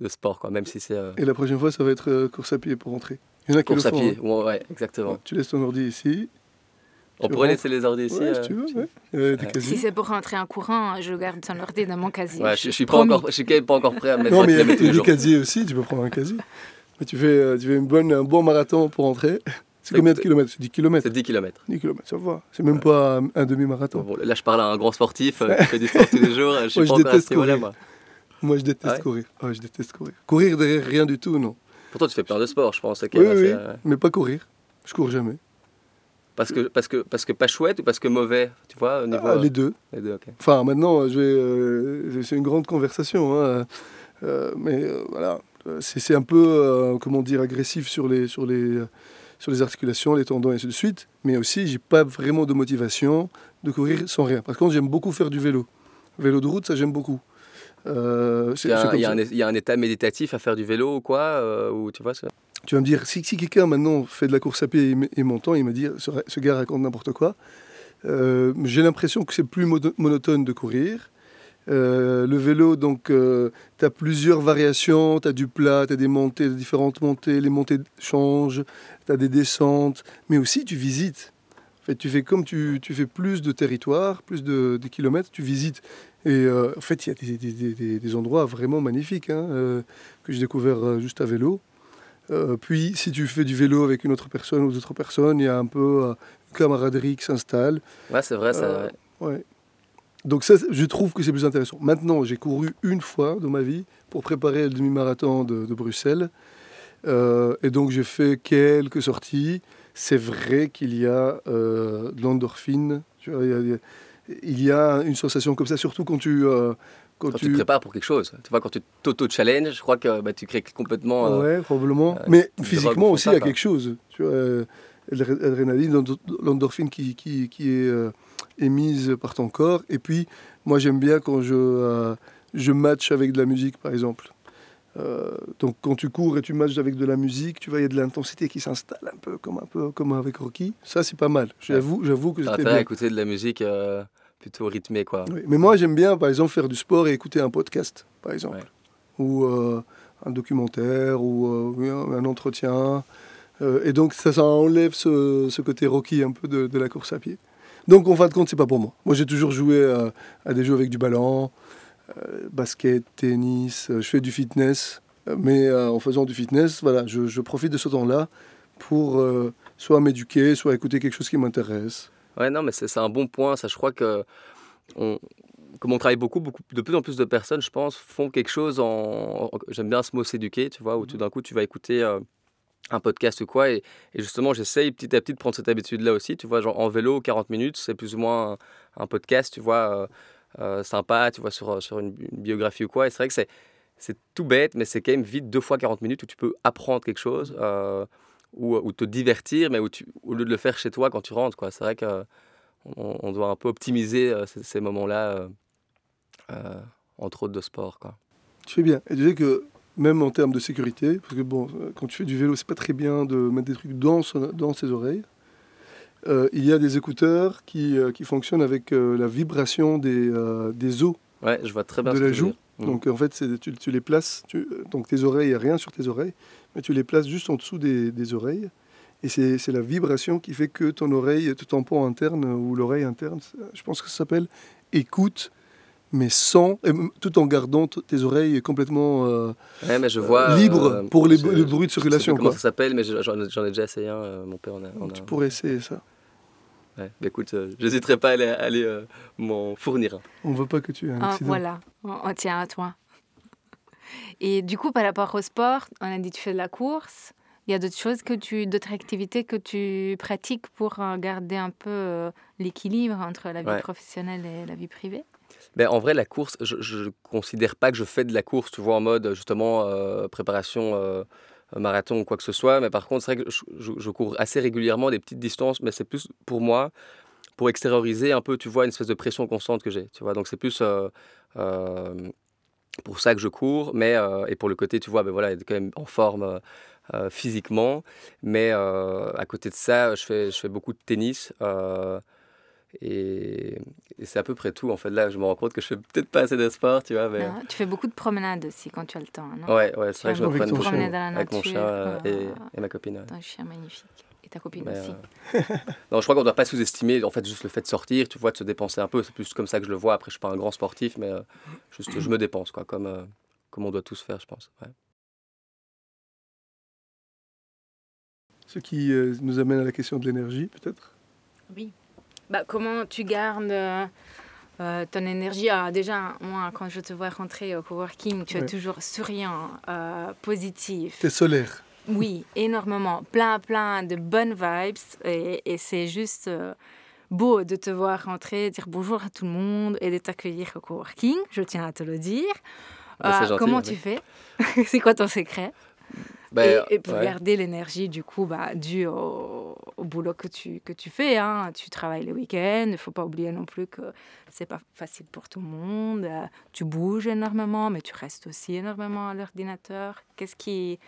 de sport, quoi, même si c'est euh, Et la prochaine fois, ça va être euh, course à pied pour rentrer. Il y en a qui course le à pied. hein. Ouais, ouais, exactement. Ouais, Tu laisses ton ordi ici. On pourrait laisser les ordi ici. ouais, euh, si tu veux. Ouais. Euh. Si c'est pour rentrer en courant, je garde son ordi dans mon casier. ouais, je, je suis pas encore, je suis quand même pas encore prêt à me mettre Non, mais il y a des jours. casiers aussi, tu peux prendre un casier. Mais tu fais, tu fais une bonne, un bon marathon pour rentrer. C'est combien de kilomètres C'est 10 kilomètres. C'est 10 km. 10 kilomètres, ça va. C'est même pas un, un demi-marathon. Bon, là, je parle à un grand sportif euh, qui fait du sport tous les jours. Je suis Moi, je déteste courir. moi. Moi, je déteste Ouais. courir. Ouais, je déteste courir. Courir derrière rien du tout, non. Pourtant, tu fais plein de sport, je pense. Oui, oui, euh, mais pas courir. Je cours jamais. Parce que, parce, que, parce que pas chouette ou parce que mauvais, tu vois, au niveau. Ah, les deux. les deux. Enfin, maintenant, je euh, c'est une grande conversation. hein. Euh, mais euh, voilà, Euh, c'est c'est un peu, euh, comment dire, agressif sur les, sur, les, euh, sur les articulations, les tendons et ainsi de suite. Mais aussi, j'ai pas vraiment de motivation de courir sans rien. Par contre, j'aime beaucoup faire du vélo. Vélo de route, ça j'aime beaucoup. Euh, Il y, a, il y a ça. un, il y a un état méditatif à faire du vélo ou quoi euh, ou tu vois, c'est- Tu vas me dire, si, si quelqu'un maintenant fait de la course à pied et, et m'entend, il me dit, ce, gars raconte n'importe quoi. Euh, J'ai l'impression que c'est plus mono- monotone de courir. Euh, le vélo, donc, tu as plusieurs variations. Tu as du plat, tu as des montées, des différentes montées. Les montées changent, tu as des descentes. Mais aussi, tu visites. En fait, tu fais comme tu, tu fais plus de territoire, plus de, de kilomètres, tu visites. Et euh, en fait, il y a des, des- des- des- des endroits vraiment magnifiques hein, euh, que j'ai découvert euh, juste à vélo. Euh, puis, si tu fais du vélo avec une autre personne ou d'autres personnes, il y a un peu une camaraderie qui s'installe. Ouais, c'est vrai, ça. Ouais. Ouais. Donc ça, je trouve que c'est plus intéressant. Maintenant, j'ai couru une fois dans ma vie pour préparer le demi-marathon de, de Bruxelles. Euh, et donc j'ai fait quelques sorties. C'est vrai qu'il y a euh, de l'endorphine. Il, y a, une sensation comme ça, surtout quand tu... euh, quand Quand tu te prépares pour quelque chose, tu vois, quand tu t'auto-challenge, je crois que bah, tu crées complètement. Ouais, probablement. Mais physiquement aussi, il y a quelque chose. Tu vois, l'adr- l'adrénaline, l'endo- l'endorphine qui, qui, qui est émise par ton corps. Et puis, moi, j'aime bien quand je, je match avec de la musique, par exemple. Euh, donc, quand tu cours et tu matches avec de la musique, tu vois, il y a de l'intensité qui s'installe un peu comme, un peu comme avec Rocky. Ça, c'est pas mal. J'avoue, j'avoue que c'était à bien. écouter de la musique euh, plutôt rythmée, quoi. Oui. Mais moi, j'aime bien, par exemple, faire du sport et écouter un podcast, par exemple. Ouais. Ou euh, un documentaire, ou un, entretien. Et donc, ça, ça enlève ce, ce côté rocky un peu de, de la course à pied. Donc, en fin de compte, c'est pas pour moi. Moi, j'ai toujours joué à des jeux avec du ballon, basket, tennis. euh, je fais du fitness. Euh, Mais euh, en faisant du fitness, voilà, je, je profite de ce temps-là pour euh, soit m'éduquer, soit écouter quelque chose qui m'intéresse. Ouais, non, mais c'est un bon point. Ça, je crois que, on, comme on travaille beaucoup, beaucoup, de plus en plus de personnes, je pense, font quelque chose en. en- J'aime bien ce mot s'éduquer, tu vois, où tout d'un coup, tu vas écouter euh, un podcast ou quoi. Et, et justement, j'essaye petit à petit de prendre cette habitude-là aussi. Tu vois, genre en vélo, 40 minutes, c'est plus ou moins un, un podcast, tu vois, euh, euh, sympa, tu vois, sur, sur une, une biographie ou quoi. Et c'est vrai que c'est. C'est tout bête, mais c'est quand même vite deux fois 40 minutes où tu peux apprendre quelque chose euh, ou, ou te divertir, mais où tu, au lieu de le faire chez toi quand tu rentres. quoi. C'est vrai qu'on on doit un peu optimiser euh, ces, ces moments-là, euh, euh, entre autres de sport. Quoi. Tu fais bien. Et tu sais que même en termes de sécurité, parce que bon, euh, quand tu fais du vélo, c'est pas très bien de mettre des trucs dans, son- dans ses oreilles. Euh, il y a des écouteurs qui, euh, qui fonctionnent avec euh, la vibration des, des os. Ouais, je vois très bien De la joue. Mm. Donc en fait, tu, tu les places, tu- donc tes oreilles, il n'y a rien sur tes oreilles, mais tu les places juste en dessous des, des oreilles. Et c'est c'est la vibration qui fait que ton oreille, ton tampon interne ou l'oreille interne, je pense que ça s'appelle écoute, mais sans, tout en gardant tes oreilles complètement euh, Ouais, mais je vois. libres euh, pour les, le bruit de Je sais circulation. plus comment Quoi. ça s'appelle, mais je- j'en ai déjà essayé un. euh, mon père en a. en a tu pourrais essayer ça. Ouais. Bah, écoute, euh, j'hésiterai pas à aller, euh, m'en fournir un. On ne veut pas que tu aies un Ah, voilà, on, on tient à toi. Et du coup, par rapport au sport, on a dit que tu fais de la course. Il y a d'autres choses que tu, d'autres activités que tu pratiques pour euh, garder un peu euh, l'équilibre entre la vie Ouais. professionnelle et la vie privée? Ben, en vrai, la course, je ne considère pas que je fais de la course, tu en mode justement euh, préparation euh, marathon ou quoi que ce soit. Mais par contre, c'est vrai que je, cours assez régulièrement des petites distances, mais c'est plus pour moi, pour extérioriser un peu, tu vois, une espèce de pression constante que j'ai, tu vois. Donc c'est plus euh, euh, pour ça que je cours, mais euh, et pour le côté, tu vois, ben voilà, être quand même en forme euh, euh, physiquement. Mais euh, à côté de ça, je fais, je fais beaucoup de tennis. Et, et c'est à peu près tout. En fait, là, je me rends compte que je fais peut-être pas assez de sport, tu vois. Mais... Non tu fais beaucoup de promenades aussi quand tu as le temps, non? Ouais, ouais, c'est vrai que je me ton beaucoup dans la avec mon chien euh, et, euh, et ma copine. ouais. T'as un chien magnifique. Et ta copine Mais, aussi. euh, non, je crois qu'on ne doit pas sous-estimer en fait juste le fait de sortir, tu vois, de se dépenser un peu. C'est plus comme ça que je le vois. Après, je suis pas un grand sportif, mais euh, juste je me dépense, quoi, comme, euh, comme on doit tous faire, je pense. ouais. Ce qui euh, nous amène à la question de l'énergie, peut-être? Oui. Bah, comment tu gardes euh, euh, ton énergie? Ah, Déjà, moi, quand je te vois rentrer au coworking, tu es toujours souriant, euh, positif. T'es solaire. Oui, énormément. Plein, plein de bonnes vibes. Et, et c'est juste euh, beau de te voir rentrer, dire bonjour à tout le monde et de t'accueillir au coworking. Je tiens à te le dire. Bah, Euh, gentil, comment ouais. tu fais? C'est quoi ton secret? Ben, et, et pour ouais. garder l'énergie, du coup, bah, dû au, au boulot que tu, que tu fais. Hein. Tu travailles les week-ends. Il ne faut pas oublier non plus que c'est pas facile pour tout le monde. Euh, tu bouges énormément, mais tu restes aussi énormément à l'ordinateur. Qu'est-ce qui,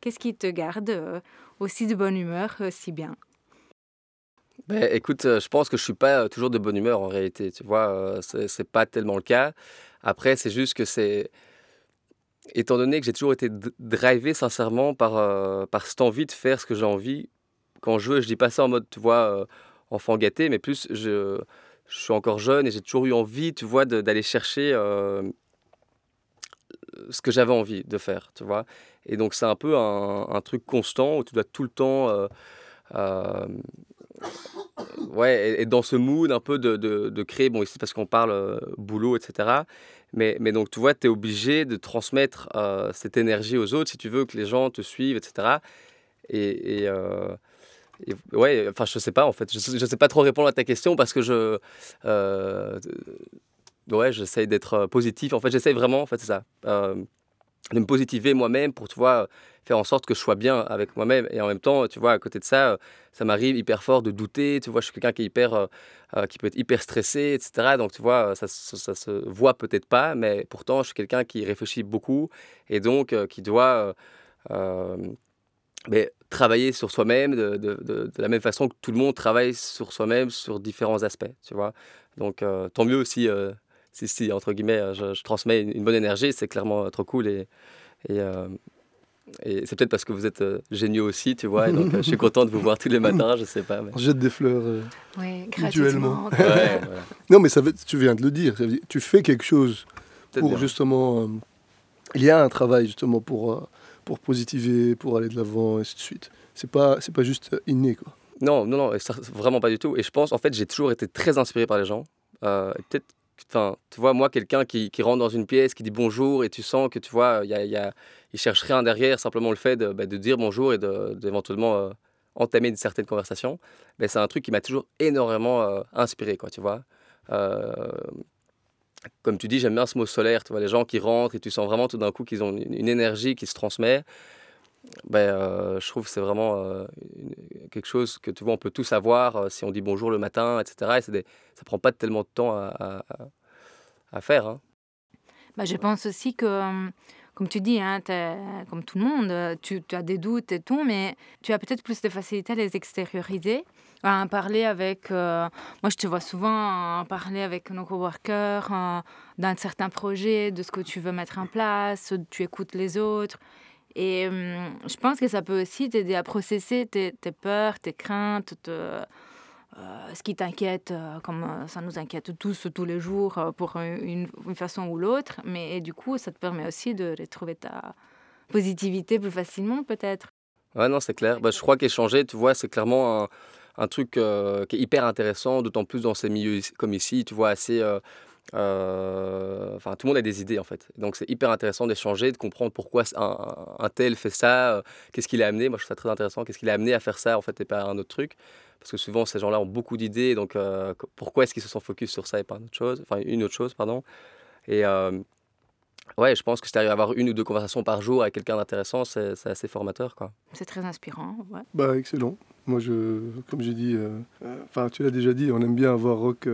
qu'est-ce qui te garde euh, aussi de bonne humeur, euh, si bien? Ben, écoute, je pense que je suis pas toujours de bonne humeur en réalité. Tu vois, c'est c'est pas tellement le cas. Après, c'est juste que c'est. Étant donné que j'ai toujours été drivé sincèrement par, euh, par cette envie de faire ce que j'ai envie, quand je veux, je dis pas ça en mode, tu vois, euh, enfant gâté, mais plus je, je suis encore jeune et j'ai toujours eu envie, tu vois, d'aller chercher euh, ce que j'avais envie de faire, tu vois. Et donc, c'est un peu un, truc constant où tu dois tout le temps. ouais, et, dans ce mood un peu de, de, de créer, bon, ici parce qu'on parle boulot, etc. Mais, mais donc, tu vois, tu es obligé de transmettre euh, cette énergie aux autres si tu veux que les gens te suivent, etc. Et, et, euh, et ouais, enfin, je sais pas en fait, je, je sais pas trop répondre à ta question parce que je. euh, ouais, j'essaye d'être positif. En fait, j'essaye vraiment, en fait, c'est ça. De me positiver moi-même pour, tu vois, faire en sorte que je sois bien avec moi-même. Et en même temps, tu vois, à côté de ça, ça m'arrive hyper fort de douter. Tu vois, je suis quelqu'un qui euh, euh, qui peut être hyper stressé, etc. Donc, tu vois, ça, ça, se voit peut-être pas, mais pourtant, je suis quelqu'un qui réfléchit beaucoup et donc euh, qui doit mais travailler sur soi-même de, de- de- la même façon que tout le monde travaille sur soi-même sur différents aspects, tu vois. Donc, tant mieux si, si, si, entre guillemets, euh, je, je transmets une, une bonne énergie, c'est clairement euh, trop cool et, et, euh, et c'est peut-être parce que vous êtes euh, géniaux aussi, tu vois. Et donc, euh, je suis content de vous voir tous les matins, je sais pas. Mais... On jette des fleurs. euh. Oui, Mutuellement. gratuitement. Ouais, voilà. Non, mais ça veut- tu viens de le dire. ça veut dire- Tu fais quelque chose pour bien. justement. euh, il y a un travail justement pour, euh, pour positiver, pour aller de l'avant, et ainsi de suite. C'est pas, c'est pas juste inné, quoi. Non, non, non, ça, vraiment pas du tout. Et je pense, en fait, j'ai toujours été très inspiré par les gens. Euh, Peut-être, enfin, tu vois, moi, quelqu'un qui, qui rentre dans une pièce, qui dit bonjour, et tu sens que, tu vois, il cherche rien derrière, simplement le fait de, bah, de dire bonjour et d'éventuellement euh, entamer une certaine conversation. Ben, c'est un truc qui m'a toujours énormément euh, inspiré, quoi, tu vois. Euh, comme tu dis, j'aime bien ce mot solaire, tu vois, les gens qui rentrent et tu sens vraiment tout d'un coup qu'ils ont une, énergie qui se transmet. Ben, euh, je trouve que c'est vraiment une- quelque chose que tu vois, on peut tous avoir euh, si on dit bonjour le matin, etc. Et des- ça prend pas tellement de temps à, faire. hein. Bah, je pense aussi que euh, comme tu dis, hein, comme tout le monde, tu, tu, as des doutes et tout, mais tu as peut-être plus de facilité à les extérioriser, à en parler avec. moi, je te vois souvent en parler avec nos coworkers d'un certain projet, de ce que tu veux mettre en place, tu écoutes les autres. Et hum, je pense que ça peut aussi t'aider à processer tes, peurs, tes craintes, te, euh, ce qui t'inquiète, euh, comme euh, ça nous inquiète tous tous les jours pour une, façon ou l'autre, mais du coup, ça te permet aussi de retrouver ta positivité plus facilement, peut-être. Ouais, non, c'est clair. Bah, je crois qu'échanger, tu vois, c'est clairement un truc qui est hyper intéressant, d'autant plus dans ces milieux comme ici, tu vois, assez. Enfin, tout le monde a des idées en fait. Donc c'est hyper intéressant d'échanger, de comprendre pourquoi un, un tel fait ça, qu'est-ce qu'il a amené. Moi je trouve ça très intéressant, qu'est-ce qu'il a amené à faire ça en fait et pas un autre truc. Parce que souvent, ces gens-là ont beaucoup d'idées. Donc, euh, pourquoi est-ce qu'ils se sont focus sur ça et pas une autre chose Enfin, une autre chose, pardon. Et euh, ouais, je pense que si tu arrives à avoir une ou deux conversations par jour avec quelqu'un d'intéressant, c'est assez formateur. quoi. C'est très inspirant. Ouais. Bah, excellent. Moi, je, comme j'ai dit, euh, enfin, tu l'as déjà dit, on aime bien avoir Rock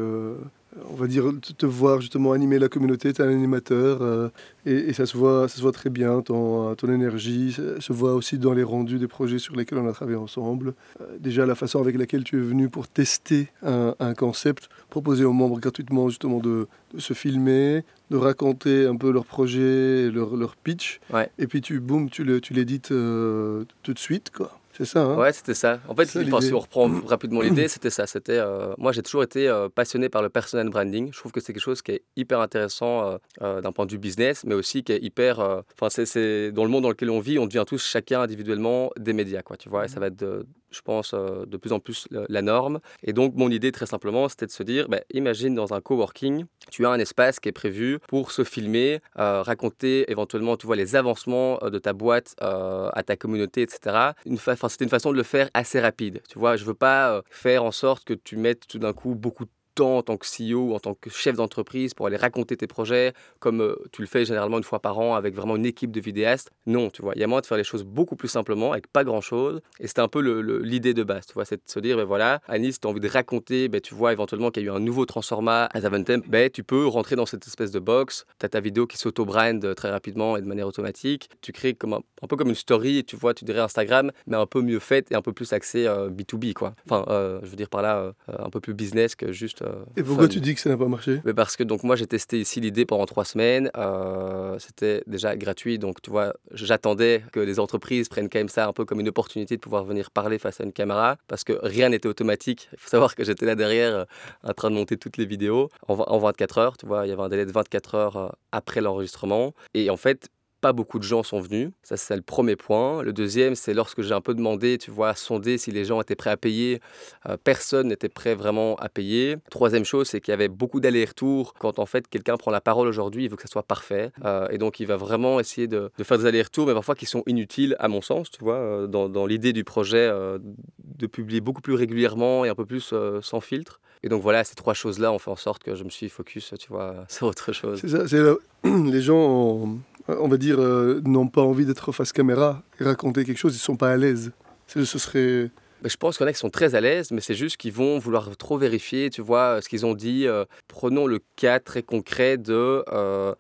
on va dire, te voir justement animer la communauté, tu es un animateur euh, et, ça, se voit, ça se voit très bien, ton, ton énergie, ça se voit aussi dans les rendus des projets sur lesquels on a travaillé ensemble. Euh, déjà la façon avec laquelle tu es venu pour tester un, concept, proposer aux membres gratuitement justement de, se filmer, de raconter un peu leur projet, leur, leur pitch, et puis tu, boum, tu l'édites euh, tout de suite. quoi. C'est ça, hein Ouais, c'était ça. En fait, si on reprend rapidement l'idée, c'était ça. C'était, euh, moi, j'ai toujours été euh, passionné par le personal branding. Je trouve que c'est quelque chose qui est hyper intéressant euh, d'un point de vue business, mais aussi qui est hyper. Enfin, c'est dans le monde dans lequel on vit, on devient tous chacun individuellement des médias, quoi. Tu vois, et ça mmh. va être de, je pense, euh, de plus en plus la norme. Et donc, mon idée, très simplement, c'était de se dire, bah, imagine dans un coworking, tu as un espace qui est prévu pour se filmer, euh, raconter éventuellement, tu vois, les avancements euh, de ta boîte à ta communauté, etc. C'était une façon de le faire assez rapide. Tu vois, je veux pas faire en sorte que tu mettes tout d'un coup beaucoup de temps en tant que CEO en tant que chef d'entreprise pour aller raconter tes projets comme euh, tu le fais généralement une fois par an avec vraiment une équipe de vidéastes. Non, tu vois, il y a moyen de faire les choses beaucoup plus simplement avec pas grand chose. Et c'était un peu l'idée de base, tu vois, c'est de se dire, ben voilà, Anis, tu as envie de raconter, ben, tu vois éventuellement qu'il y a eu un nouveau Transforma à Zaventem, ben, tu peux rentrer dans cette espèce de box, tu as ta vidéo qui s'auto-brand très rapidement et de manière automatique. Tu crées comme un, peu comme une story, tu vois, tu dirais Instagram, mais un peu mieux faite et un peu plus axée B2B, euh, quoi. Enfin, euh, je veux dire par là, un peu plus business que juste euh, et pourquoi tu dis que ça n'a pas marché? Mais Parce que donc moi j'ai testé ici l'idée pendant trois semaines. Euh, c'était déjà gratuit, donc tu vois, j'attendais que les entreprises prennent quand même ça un peu comme une opportunité de pouvoir venir parler face à une caméra, parce que rien n'était automatique. Il faut savoir que j'étais là derrière euh, en train de monter toutes les vidéos en, en 24 heures. Tu vois, il y avait un délai de 24 heures après l'enregistrement. Et en fait, pas beaucoup de gens sont venus. Ça, c'est le premier point. Le deuxième, c'est lorsque j'ai un peu demandé, tu vois, sonder si les gens étaient prêts à payer. Euh, personne n'était prêt vraiment à payer. Troisième chose, c'est qu'il y avait beaucoup d'allers-retours. Quand en fait quelqu'un prend la parole aujourd'hui, il veut que ça soit parfait. Euh, et donc, il va vraiment essayer de, faire des allers-retours, mais parfois qui sont inutiles, à mon sens, tu vois, euh, dans, l'idée du projet de publier beaucoup plus régulièrement et un peu plus sans filtre. Et donc voilà, ces trois choses-là ont fait en sorte que je me suis focus, tu vois, sur autre chose. C'est ça, les gens on va dire, euh, n'ont pas envie d'être face caméra et raconter quelque chose, ils ne sont pas à l'aise. Ce serait... je pense qu'il y en a qui sont très à l'aise, mais c'est juste qu'ils vont vouloir trop vérifier, tu vois, ce qu'ils ont dit. Euh, prenons le cas très concret de euh,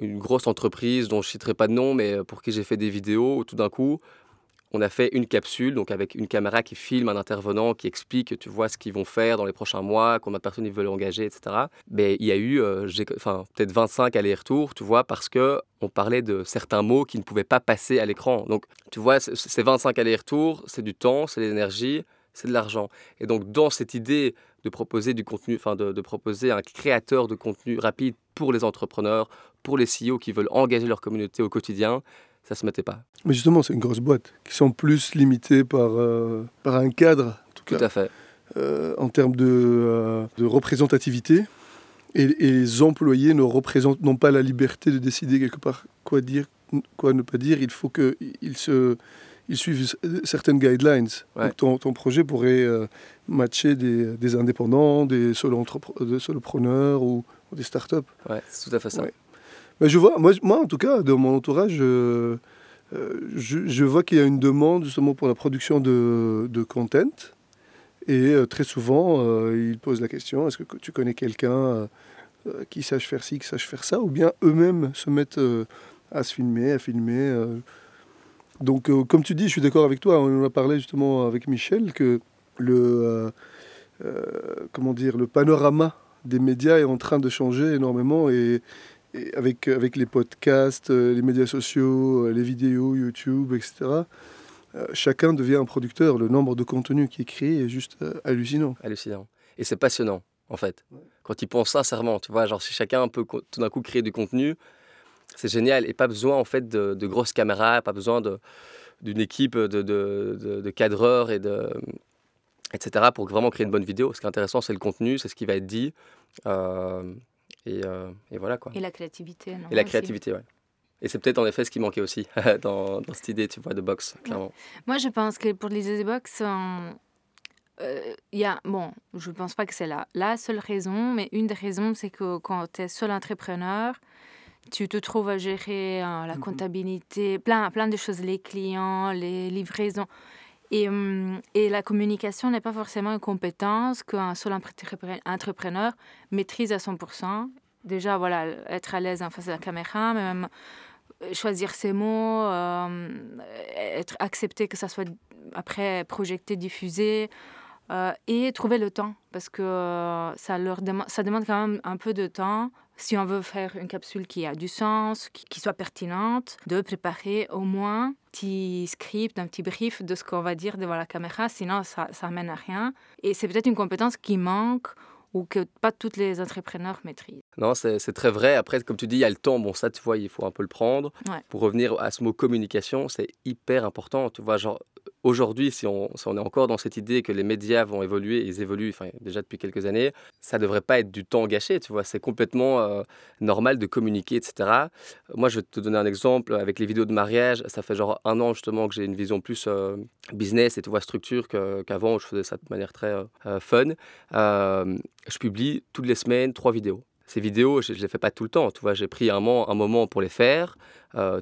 une grosse entreprise dont je ne citerai pas de nom, mais pour qui j'ai fait des vidéos, où tout d'un coup, on a fait une capsule, donc avec une caméra qui filme un intervenant, qui explique, tu vois, ce qu'ils vont faire dans les prochains mois, combien de personnes ils veulent engager, etc. Mais il y a eu, euh, enfin, peut-être 25 allers-retours, tu vois, parce que on parlait de certains mots qui ne pouvaient pas passer à l'écran. Donc, tu vois, ces 25 allers-retours, c'est du temps, c'est de l'énergie, c'est de l'argent. Et donc, dans cette idée de proposer du contenu, enfin, de, de proposer un créateur de contenu rapide pour les entrepreneurs, pour les CEO qui veulent engager leur communauté au quotidien, ça se mettait pas. Mais justement, c'est une grosse boîte qui sont plus limitées par, euh, par un cadre, en tout, tout à fait. Euh, en termes de, euh, de représentativité. Et, les employés ne représentent non pas la liberté de décider quelque part quoi dire, quoi ne pas dire. Il faut qu'ils se ils suivent certaines guidelines. Donc ton, ton, projet pourrait matcher des, des, indépendants, des solopreneurs ou, ou des startups. Ouais, c'est tout à fait ça je vois, moi, moi, en tout cas, dans mon entourage, euh, euh, je, vois qu'il y a une demande justement pour la production de, de content. Et euh, très souvent, ils posent la question est-ce que tu connais quelqu'un qui sache faire ci, qui sache faire ça? Ou bien eux-mêmes se mettent à se filmer, à filmer. Donc, comme tu dis, je suis d'accord avec toi. On en a parlé justement avec Michel que le, comment dire, le panorama des médias est en train de changer énormément et, et avec, avec les podcasts, euh, les médias sociaux, euh, les vidéos, YouTube, etc. euh, chacun devient un producteur. Le nombre de contenus qui est créé est juste euh, hallucinant. hallucinant. Et c'est passionnant, en fait. Quand ils pensent sincèrement, tu vois, genre si chacun peut tout d'un coup créer du contenu, c'est génial. Et pas besoin, en fait, de, de grosses caméras, pas besoin d'une équipe de, de- de- de cadreurs et de etc. pour vraiment créer une bonne vidéo. Ce qui est intéressant, c'est le contenu, c'est ce qui va être dit. euh, et, euh, et voilà, quoi. Et la créativité, non Et la aussi. créativité, ouais. Et c'est peut-être en effet ce qui manquait aussi dans, dans cette idée, tu vois, de box, clairement. Moi, je pense que pour les Box, il y a. Bon, je pense pas que c'est la, la seule raison, mais une des raisons, c'est que quand tu es seul entrepreneur, tu te trouves à gérer euh, la Mhm. comptabilité, plein, plein de choses, les clients, les livraisons. Et, hum, et la communication n'est pas forcément une compétence qu'un seul entrepre- entrepreneur maîtrise à 100%. Déjà, voilà, être à l'aise en face de la caméra, même euh, choisir ses mots, euh, être accepté que ça soit après projeté, diffusé, euh, et trouver le temps, parce que euh, ça, leur demande, ça demande quand même un peu de temps. Si on veut faire une capsule qui a du sens, qui, soit pertinente, de préparer au moins un petit script, un petit brief de ce qu'on va dire devant la caméra, sinon ça, ça mène à rien. Et c'est peut-être une compétence qui manque ou que pas tous les entrepreneurs maîtrisent. Non, c'est c'est très vrai. Après, comme tu dis, il y a le temps. Bon, ça, tu vois, il faut un peu le prendre. Ouais. Pour revenir à ce mot communication, c'est hyper important. Tu vois, genre, aujourd'hui, si on, est encore dans cette idée que les médias vont évoluer, ils évoluent enfin, déjà depuis quelques années, ça ne devrait pas être du temps gâché. Tu vois, c'est complètement euh, normal de communiquer, etc. Moi, je vais te donner un exemple. Avec les vidéos de mariage, ça fait genre un an justement que j'ai une vision plus euh, business et tu vois, structure qu'avant où je faisais ça de manière très euh, fun. Je publie toutes les semaines trois vidéos. Ces vidéos, je ne les fais pas tout le temps. Tu vois, j'ai pris un moment, pour les faire.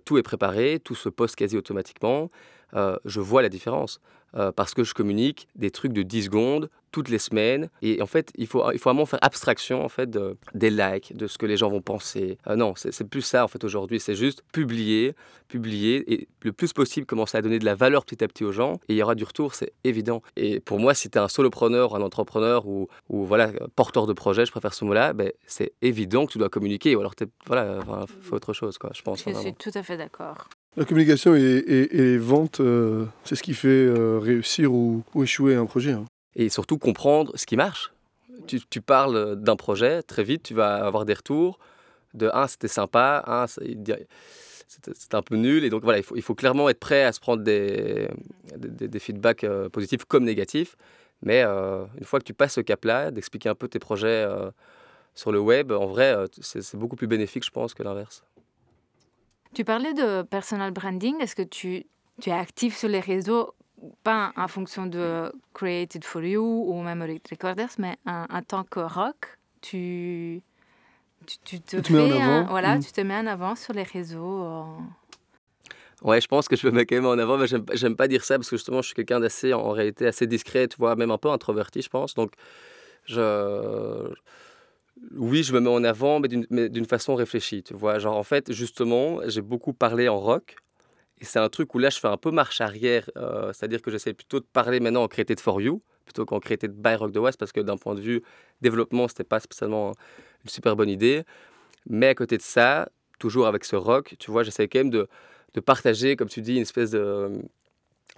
Tout est préparé, tout se poste quasi automatiquement. Euh, je vois la différence euh, parce que je communique des trucs de 10 secondes toutes les semaines. Et en fait, il faut, il faut vraiment faire abstraction en fait de- des likes, de ce que les gens vont penser. Euh, non, c'est plus ça en fait aujourd'hui. C'est juste publier, publier et le plus possible commencer à donner de la valeur petit à petit aux gens. Et il y aura du retour, c'est évident. Et pour moi, si tu es un solopreneur, un entrepreneur ou, ou voilà, porteur de projet, je préfère ce mot-là, ben, c'est évident que tu dois communiquer. Ou alors, voilà, enfin, fais autre chose, quoi, je pense. Je suis tout à fait d'accord. La communication et, et- les ventes, euh, c'est ce qui fait euh, réussir ou, ou échouer un projet. hein. et surtout comprendre ce qui marche. Tu, parles d'un projet, très vite, tu vas avoir des retours de un, c'était sympa, un, c'était un peu nul. Et donc voilà, il faut, clairement être prêt à se prendre des, feedbacks euh, positifs comme négatifs. Mais une fois que tu passes ce cap-là, d'expliquer un peu tes projets sur le web, en vrai, c'est beaucoup plus bénéfique, je pense, que l'inverse. Tu parlais de personal branding. Est-ce que tu, tu es actif sur les réseaux, pas en fonction de Created for You ou même Recorders, mais en, en tant que rock, tu, tu, tu te Tu mets en un- avant. voilà, Mm. tu te mets en avant sur les réseaux. euh. Ouais, je pense que je me mets quand même en avant, mais j'aime pas- j'aime pas dire ça parce que justement, je suis quelqu'un d'assez, en réalité, assez discret, tu vois, même un peu introverti, je pense. Donc, je. Oui, je me mets en avant, mais d'une façon réfléchie, tu vois. Genre, en fait, justement, j'ai beaucoup parlé en rock. Et c'est un truc où là, je fais un peu marche arrière. euh, C'est-à-dire que j'essaie plutôt de parler maintenant en Created for You, plutôt qu'en Created by Rock the West, parce que d'un point de vue développement, c'était pas spécialement une super bonne idée. Mais à côté de ça, toujours avec ce rock, tu vois, j'essaie quand même de partager, comme tu dis, une espèce de,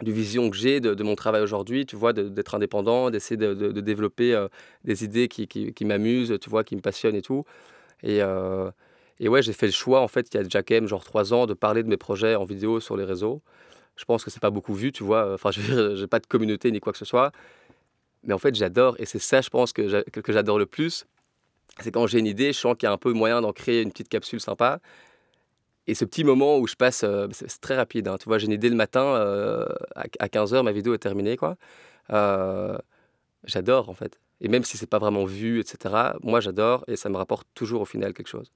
de vision que j'ai de, mon travail aujourd'hui, tu vois, d'être indépendant, d'essayer de, développer euh, des idées qui, qui, qui m'amusent, tu vois, qui me passionnent et tout. Et, euh, et ouais, j'ai fait le choix, en fait, il y a déjà quand même genre trois ans, de parler de mes projets en vidéo sur les réseaux. Je pense que c'est pas beaucoup vu, tu vois. Enfin, je j'ai pas de communauté ni quoi que ce soit. Mais en fait, j'adore. Et c'est ça, je pense, que j'adore le plus. C'est quand j'ai une idée, je sens qu'il y a un peu moyen d'en créer une petite capsule sympa. Et ce petit moment où je passe, euh, c'est très rapide. hein. Tu vois, j'ai une idée le matin, euh, à 15h, ma vidéo est terminée, quoi. Euh, j'adore, en fait. Et même si c'est pas vraiment vu, etc., moi, j'adore et ça me rapporte toujours au final quelque chose.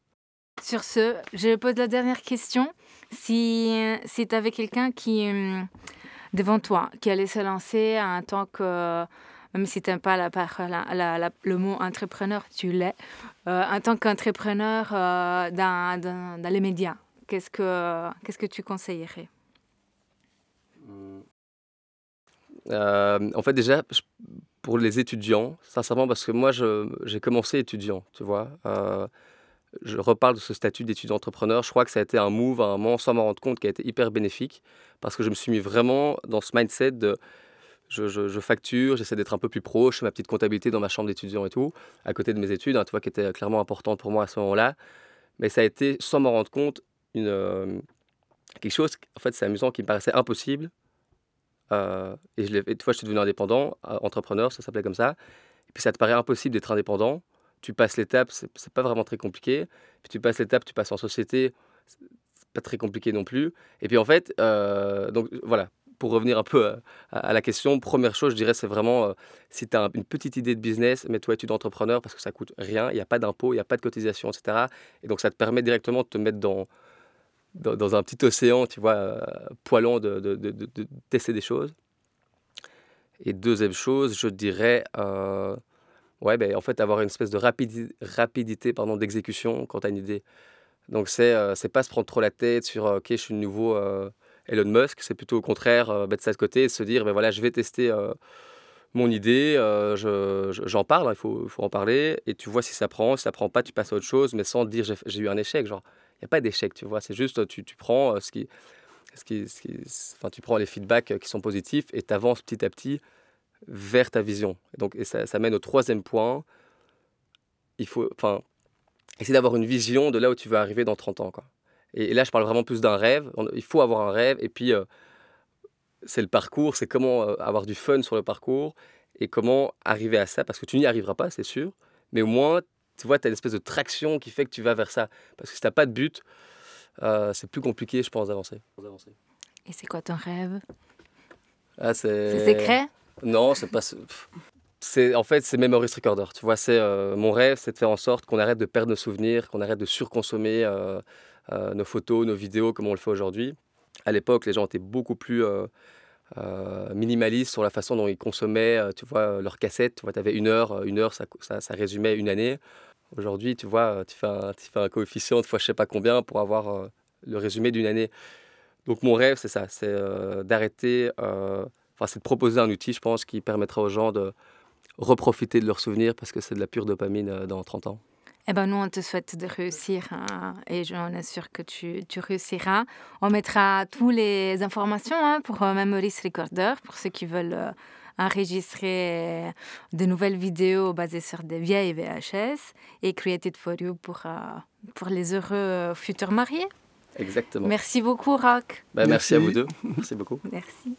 Sur ce, je pose la dernière question. Si, si tu avais quelqu'un qui, hum, devant toi, qui allait se lancer en tant que, même si tu n'aimes pas le mot entrepreneur, tu l'es, en tant qu'entrepreneur dans les médias, qu'est-ce que, qu'est-ce que tu conseillerais? Euh, En fait, déjà, pour les étudiants, sincèrement, parce que moi, j'ai commencé étudiant, tu vois. Euh, je reparle de ce statut d'étudiant entrepreneur. Je crois que ça a été un move à un moment, sans m'en rendre compte, qui a été hyper bénéfique, parce que je me suis mis vraiment dans ce mindset de je, facture, j'essaie d'être un peu plus proche, je fais ma petite comptabilité dans ma chambre d'étudiant et tout, à côté de mes études, hein, tu vois, qui était clairement importante pour moi à ce moment-là. Mais ça a été, sans m'en rendre compte, une, euh, quelque chose, en fait, c'est amusant, qui me paraissait impossible. Euh, et, je et tu vois, je suis devenu indépendant, euh, entrepreneur, ça s'appelait comme ça. Et puis ça te paraît impossible d'être indépendant. Tu passes l'étape, c'est pas vraiment très compliqué. Puis tu passes l'étape, tu passes en société, c'est pas très compliqué non plus. Et puis en fait, donc voilà, pour revenir un peu à, la question, première chose, je dirais, c'est vraiment, si tu as une petite idée de business, mets-toi étude d'entrepreneur parce que ça coûte rien, il n'y a pas d'impôt, il n'y a pas de cotisation, etc. Et donc, ça te permet directement de te mettre dans, dans, un petit océan, tu vois, euh, poilant de, de, de, tester des choses. Et deuxième chose, je dirais, euh, ouais, ben, en fait, avoir une espèce de rapidité, pardon, d'exécution quand tu as une idée. Donc, c'est c'est pas se prendre trop la tête sur, OK, je suis nouveau Elon Musk, c'est plutôt au contraire euh, mettre ça de côté et se dire, ben voilà, je vais tester euh, mon idée, euh, j'en parle, hein, il faut, faut, en parler, et tu vois si ça prend, si ça prend pas, tu passes à autre chose, mais sans dire j'ai eu un échec. Genre, n'y a pas d'échec, tu vois, c'est juste tu, tu prends ce qui, ce qui, ce qui, enfin, tu prends les feedbacks qui sont positifs et tu avances petit à petit vers ta vision. Et donc, et ça, ça mène au troisième point. Il faut, enfin, essayer d'avoir une vision de là où tu veux arriver dans 30 ans, quoi. Et, là, je parle vraiment plus d'un rêve. il faut avoir un rêve. Et puis, euh, c'est le parcours, c'est comment euh, avoir du fun sur le parcours et comment arriver à ça. Parce que tu n'y arriveras pas, c'est sûr. Mais au moins, tu vois, tu as une espèce de traction qui fait que tu vas vers ça. Parce que si tu n'as pas de but, euh, c'est plus compliqué, je pense, d'avancer. Et c'est quoi ton rêve? Ah, C'est secret? Non, c'est pas. C'est en fait c'est Memory Recorder. Tu vois, c'est mon rêve, c'est de faire en sorte qu'on arrête de perdre nos souvenirs, qu'on arrête de surconsommer euh, nos photos, nos vidéos comme on le fait aujourd'hui. À l'époque, les gens étaient beaucoup plus euh, euh, minimalistes sur la façon dont ils consommaient, tu vois, leurs cassettes. Tu avais une heure, une heure, ça, ça, résumait une année. Aujourd'hui, tu vois, tu fais un, tu fais un coefficient de fois je sais pas combien pour avoir le résumé d'une année. Donc mon rêve, c'est ça, c'est d'arrêter, enfin c'est de proposer un outil, je pense, qui permettra aux gens de reprofiter de leurs souvenirs parce que c'est de la pure dopamine dans 30 ans. Eh ben, nous, on te souhaite de réussir hein, et j'en suis sûre que tu, tu, réussiras. On mettra toutes les informations hein, pour euh, Memories Recorder, pour ceux qui veulent euh, enregistrer de nouvelles vidéos basées sur des vieilles VHS et Created for You pour, euh, pour les heureux futurs mariés. Exactement. Merci beaucoup, Rock. Merci. merci à vous deux. Merci beaucoup. Merci.